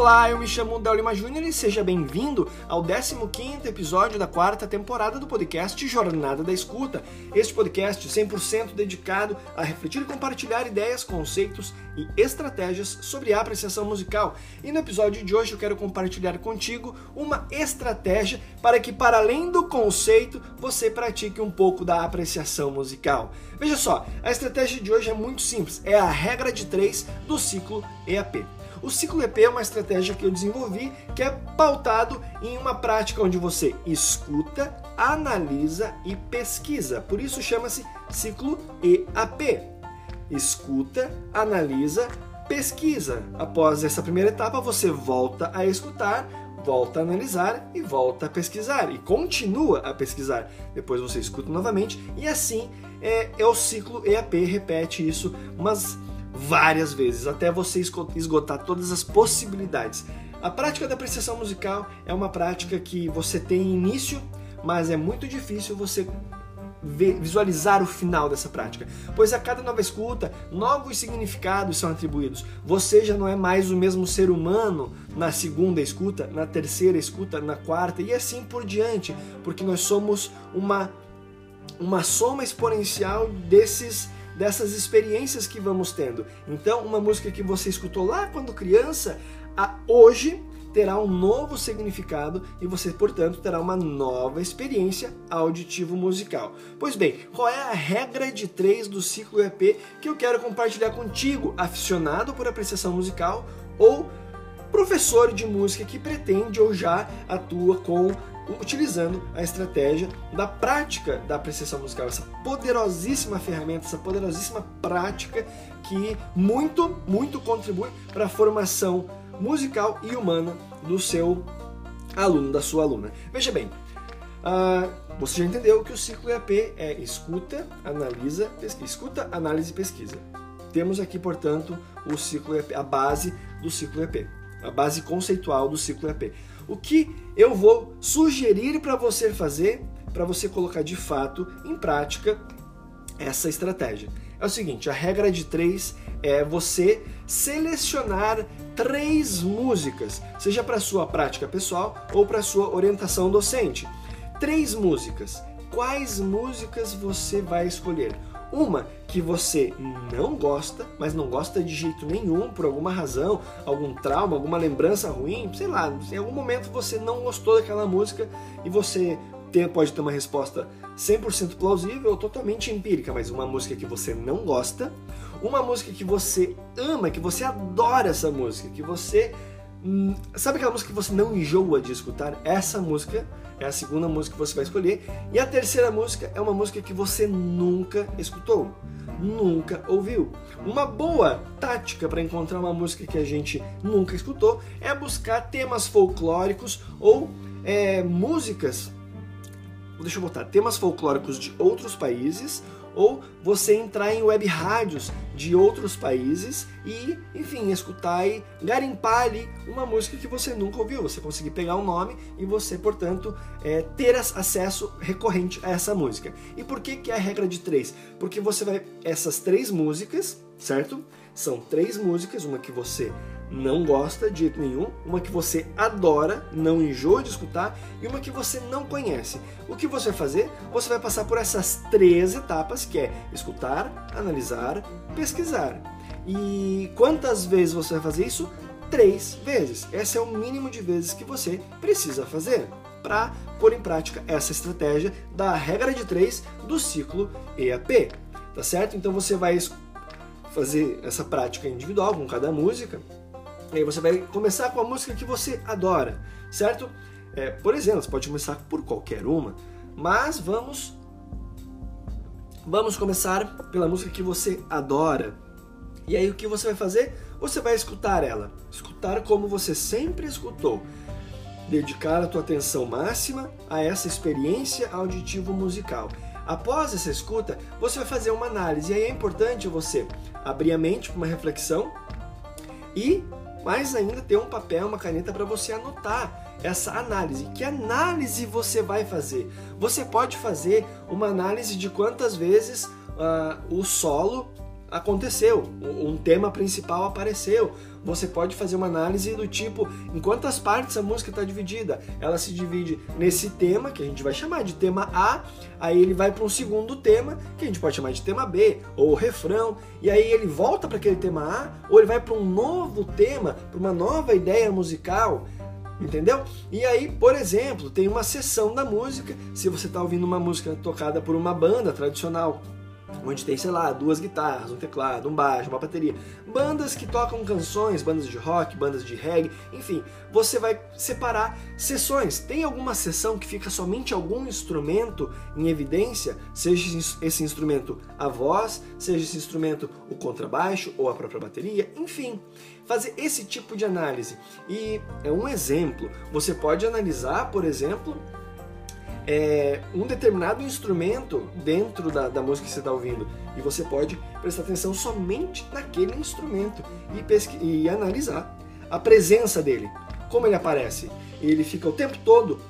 Olá, eu me chamo Daulima Júnior e seja bem-vindo ao 15º episódio da quarta temporada do podcast Jornada da Escuta. Este podcast 100% dedicado a refletir e compartilhar ideias, conceitos e estratégias sobre a apreciação musical. E no episódio de hoje eu quero compartilhar contigo uma estratégia para que, para além do conceito, você pratique um pouco da apreciação musical. Veja só, a estratégia de hoje é muito simples, é a regra de três do ciclo EAP. O ciclo EP é uma estratégia que eu desenvolvi que é pautado em uma prática onde você escuta, analisa e pesquisa. Por isso chama-se ciclo EAP. Escuta, analisa, pesquisa. Após essa primeira etapa, você volta a escutar, volta a analisar e volta a pesquisar e continua a pesquisar. Depois você escuta novamente e assim é, é o ciclo EAP, repete isso umas várias vezes, até você esgotar todas as possibilidades. A prática da apreciação musical é uma prática que você tem início, mas é muito difícil você visualizar o final dessa prática, pois a cada nova escuta, novos significados são atribuídos. Você já não é mais o mesmo ser humano na segunda escuta, na terceira escuta, na quarta e assim por diante, porque nós somos uma uma soma exponencial desses dessas experiências que vamos tendo. Então, uma música que você escutou lá quando criança, a hoje terá um novo significado e você, portanto, terá uma nova experiência auditivo musical. Pois bem, qual é a regra de três do ciclo EP que eu quero compartilhar contigo, aficionado por apreciação musical ou professor de música que pretende ou já atua com utilizando a estratégia da prática da apreciação musical, essa poderosíssima ferramenta, essa poderosíssima prática que muito, muito contribui para a formação musical e humana do seu aluno, da sua aluna. Veja bem, uh, você já entendeu que o ciclo EAP é escuta, analisa, pesquisa. Escuta, análise e pesquisa. Temos aqui, portanto, o ciclo EAP, a base do ciclo EAP, a base conceitual do ciclo EAP. O que eu vou sugerir para você fazer, para você colocar de fato em prática essa estratégia? É o seguinte: a regra de três é você selecionar três músicas, seja para sua prática pessoal ou para sua orientação docente. Três músicas. Quais músicas você vai escolher? Uma que você não gosta, mas não gosta de jeito nenhum, por alguma razão, algum trauma, alguma lembrança ruim, sei lá, em algum momento você não gostou daquela música e você pode ter uma resposta 100% plausível ou totalmente empírica, mas uma música que você não gosta, uma música que você ama, que você adora essa música, que você. Hum, sabe aquela música que você não enjoa de escutar? Essa música é a segunda música que você vai escolher. E a terceira música é uma música que você nunca escutou, nunca ouviu. Uma boa tática para encontrar uma música que a gente nunca escutou é buscar temas folclóricos ou é, músicas. Deixa eu botar temas folclóricos de outros países ou você entrar em web rádios de outros países e, enfim, escutar e garimpar ali uma música que você nunca ouviu. Você conseguir pegar o um nome e você, portanto, é, ter acesso recorrente a essa música. E por que, que é a regra de três? Porque você vai. Essas três músicas, certo? São três músicas, uma que você não gosta de jeito nenhum, uma que você adora, não enjoa de escutar e uma que você não conhece. O que você vai fazer? Você vai passar por essas três etapas que é escutar, analisar, pesquisar. E quantas vezes você vai fazer isso? Três vezes. Esse é o mínimo de vezes que você precisa fazer para pôr em prática essa estratégia da regra de três do ciclo EAP. Tá certo? Então você vai fazer essa prática individual com cada música e aí você vai começar com a música que você adora, certo? É, por exemplo, você pode começar por qualquer uma, mas vamos vamos começar pela música que você adora. E aí o que você vai fazer? Você vai escutar ela, escutar como você sempre escutou. Dedicar a tua atenção máxima a essa experiência auditivo musical. Após essa escuta, você vai fazer uma análise. E aí é importante você abrir a mente para uma reflexão e mais ainda ter um papel, uma caneta para você anotar essa análise. Que análise você vai fazer? Você pode fazer uma análise de quantas vezes uh, o solo aconteceu, um tema principal apareceu. Você pode fazer uma análise do tipo em quantas partes a música está dividida. Ela se divide nesse tema, que a gente vai chamar de tema A, aí ele vai para um segundo tema, que a gente pode chamar de tema B, ou refrão, e aí ele volta para aquele tema A, ou ele vai para um novo tema, para uma nova ideia musical entendeu? E aí, por exemplo, tem uma sessão da música, se você está ouvindo uma música tocada por uma banda tradicional, onde tem, sei lá, duas guitarras, um teclado, um baixo, uma bateria. Bandas que tocam canções, bandas de rock, bandas de reggae, enfim, você vai separar sessões. Tem alguma sessão que fica somente algum instrumento em evidência, seja esse instrumento a voz, seja esse instrumento o contrabaixo ou a própria bateria, enfim. Fazer esse tipo de análise. E é um exemplo. Você pode analisar, por exemplo, é, um determinado instrumento dentro da, da música que você está ouvindo e você pode prestar atenção somente naquele instrumento e, e analisar a presença dele, como ele aparece. Ele fica o tempo todo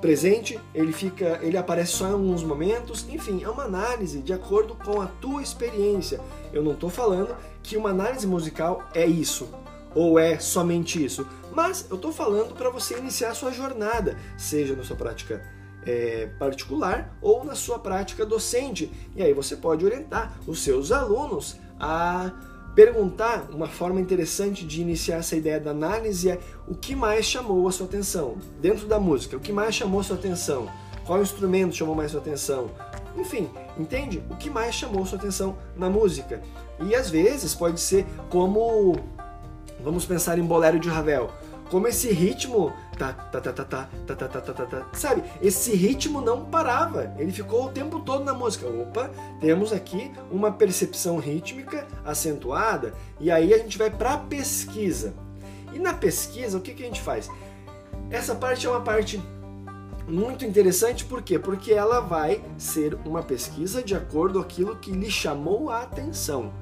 presente, ele fica, ele aparece só em alguns momentos, enfim, é uma análise de acordo com a tua experiência. Eu não estou falando que uma análise musical é isso ou é somente isso, mas eu estou falando para você iniciar a sua jornada, seja na sua prática é, particular ou na sua prática docente. E aí você pode orientar os seus alunos a perguntar. Uma forma interessante de iniciar essa ideia da análise é o que mais chamou a sua atenção dentro da música, o que mais chamou a sua atenção, qual instrumento chamou mais a sua atenção. Enfim, entende? O que mais chamou sua atenção na música? E às vezes pode ser como vamos pensar em Bolero de Ravel como esse ritmo tá tá tá tá tá tá tá tá tá tá, tá sabe? Esse ritmo não parava. Ele ficou o tempo todo na música. Opa, temos aqui uma percepção rítmica acentuada e aí a gente vai para pesquisa. E na pesquisa, o que, que a gente faz? Essa parte é uma parte muito interessante, por quê? Porque ela vai ser uma pesquisa de acordo com aquilo que lhe chamou a atenção.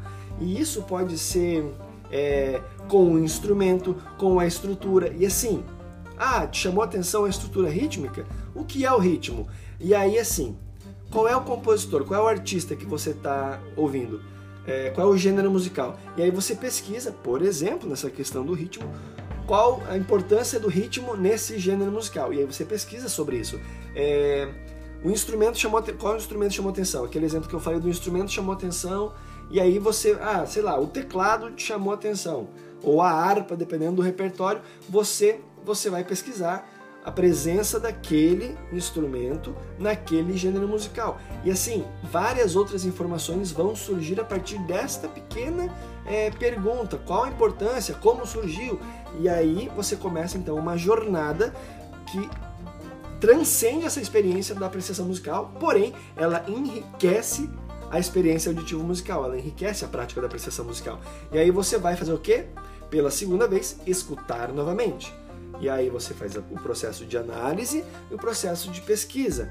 E isso pode ser é, com o instrumento, com a estrutura. E assim, ah, te chamou a atenção a estrutura rítmica? O que é o ritmo? E aí, assim, qual é o compositor, qual é o artista que você está ouvindo? É, qual é o gênero musical? E aí você pesquisa, por exemplo, nessa questão do ritmo, qual a importância do ritmo nesse gênero musical. E aí você pesquisa sobre isso. É, o instrumento chamou qual instrumento chamou atenção? Aquele exemplo que eu falei do instrumento chamou atenção e aí você, ah, sei lá, o teclado te chamou atenção, ou a harpa, dependendo do repertório, você você vai pesquisar a presença daquele instrumento naquele gênero musical. E assim, várias outras informações vão surgir a partir desta pequena é, pergunta: qual a importância, como surgiu? E aí você começa então uma jornada que transcende essa experiência da apreciação musical, porém ela enriquece a experiência auditiva musical, ela enriquece a prática da apreciação musical. E aí você vai fazer o quê? Pela segunda vez, escutar novamente. E aí você faz o processo de análise e o processo de pesquisa.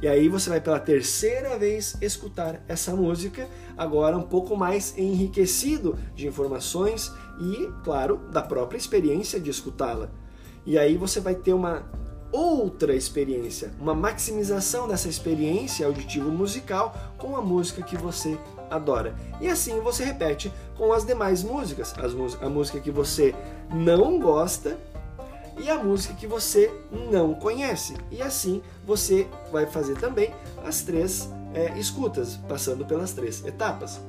E aí você vai pela terceira vez escutar essa música, agora um pouco mais enriquecido de informações e, claro, da própria experiência de escutá-la. E aí você vai ter uma outra experiência, uma maximização dessa experiência auditivo-musical com a música que você adora. E assim você repete com as demais músicas, a música que você não gosta e a música que você não conhece. E assim você vai fazer também as três é, escutas, passando pelas três etapas.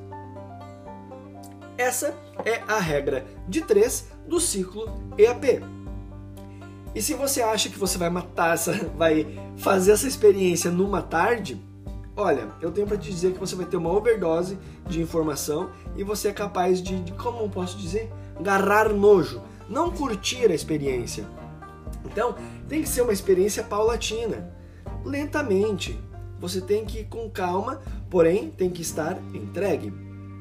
Essa é a regra de três do ciclo EAP. E se você acha que você vai matar essa, vai fazer essa experiência numa tarde, olha, eu tenho para te dizer que você vai ter uma overdose de informação e você é capaz de, de como eu posso dizer, agarrar nojo, não curtir a experiência. Então, tem que ser uma experiência paulatina, lentamente. Você tem que ir com calma, porém tem que estar entregue.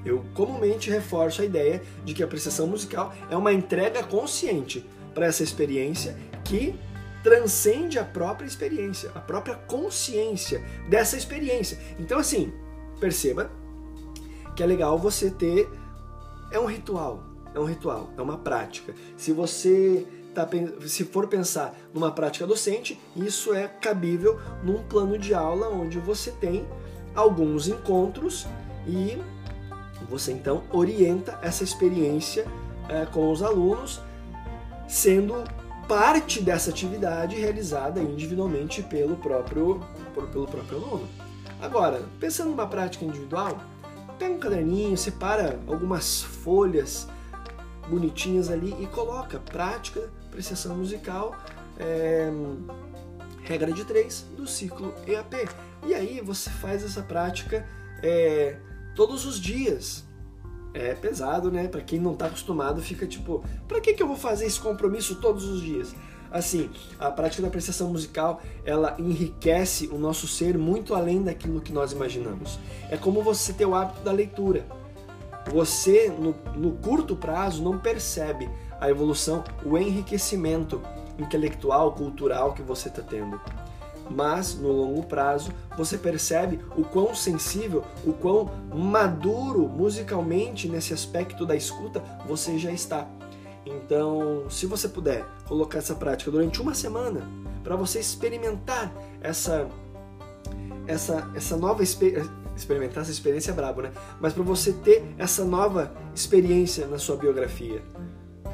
Eu comumente reforço a ideia de que a apreciação musical é uma entrega consciente para essa experiência que transcende a própria experiência, a própria consciência dessa experiência. Então, assim, perceba que é legal você ter. É um ritual, é um ritual, é uma prática. Se você tá, se for pensar numa prática docente, isso é cabível num plano de aula onde você tem alguns encontros e você então orienta essa experiência é, com os alunos, sendo parte dessa atividade realizada individualmente pelo próprio, pelo próprio aluno. Agora, pensando numa prática individual, pega um caderninho, separa algumas folhas bonitinhas ali e coloca prática, apreciação musical, é, regra de três do ciclo EAP. E aí você faz essa prática é, todos os dias. É pesado, né? Para quem não está acostumado, fica tipo, para que, que eu vou fazer esse compromisso todos os dias? Assim, a prática da apreciação musical, ela enriquece o nosso ser muito além daquilo que nós imaginamos. É como você ter o hábito da leitura. Você, no, no curto prazo, não percebe a evolução, o enriquecimento intelectual, cultural que você está tendo. Mas no longo prazo você percebe o quão sensível, o quão maduro musicalmente nesse aspecto da escuta você já está. Então, se você puder colocar essa prática durante uma semana para você experimentar essa essa essa nova experimentar essa experiência é brabo, né? Mas para você ter essa nova experiência na sua biografia,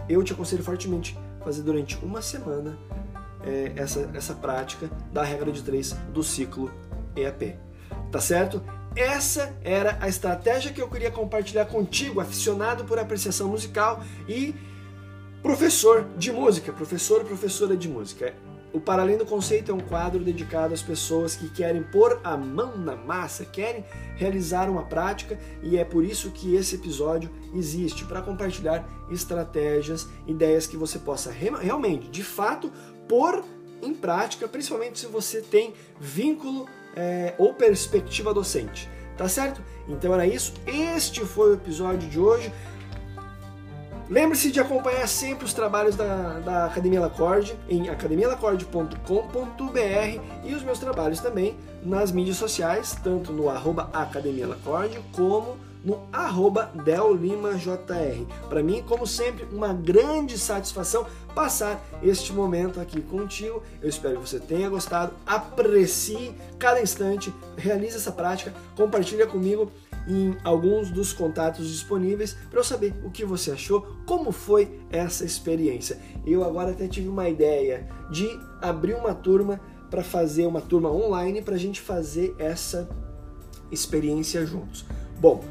eu te aconselho fortemente fazer durante uma semana é, essa, essa prática da regra de três do ciclo EAP. Tá certo? Essa era a estratégia que eu queria compartilhar contigo, aficionado por apreciação musical e professor de música, professor ou professora de música. O Paralém do Conceito é um quadro dedicado às pessoas que querem pôr a mão na massa, querem realizar uma prática e é por isso que esse episódio existe para compartilhar estratégias, ideias que você possa realmente, de fato, pôr em prática, principalmente se você tem vínculo é, ou perspectiva docente. Tá certo? Então era isso. Este foi o episódio de hoje. Lembre-se de acompanhar sempre os trabalhos da, da Academia Lacorde em academialacorde.com.br e os meus trabalhos também nas mídias sociais, tanto no arroba Academia Lacorde como no arroba DelLimaJR. Para mim, como sempre, uma grande satisfação passar este momento aqui contigo. Eu espero que você tenha gostado, aprecie cada instante, realize essa prática, compartilha comigo em alguns dos contatos disponíveis para eu saber o que você achou, como foi essa experiência. Eu agora até tive uma ideia de abrir uma turma para fazer uma turma online para a gente fazer essa experiência juntos. Bom,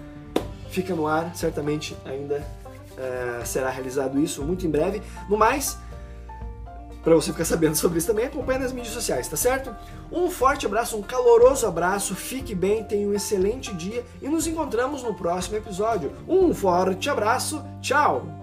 fica no ar, certamente ainda uh, será realizado isso muito em breve. No mais, para você ficar sabendo sobre isso também, acompanhe nas mídias sociais, tá certo? Um forte abraço, um caloroso abraço, fique bem, tenha um excelente dia e nos encontramos no próximo episódio. Um forte abraço, tchau!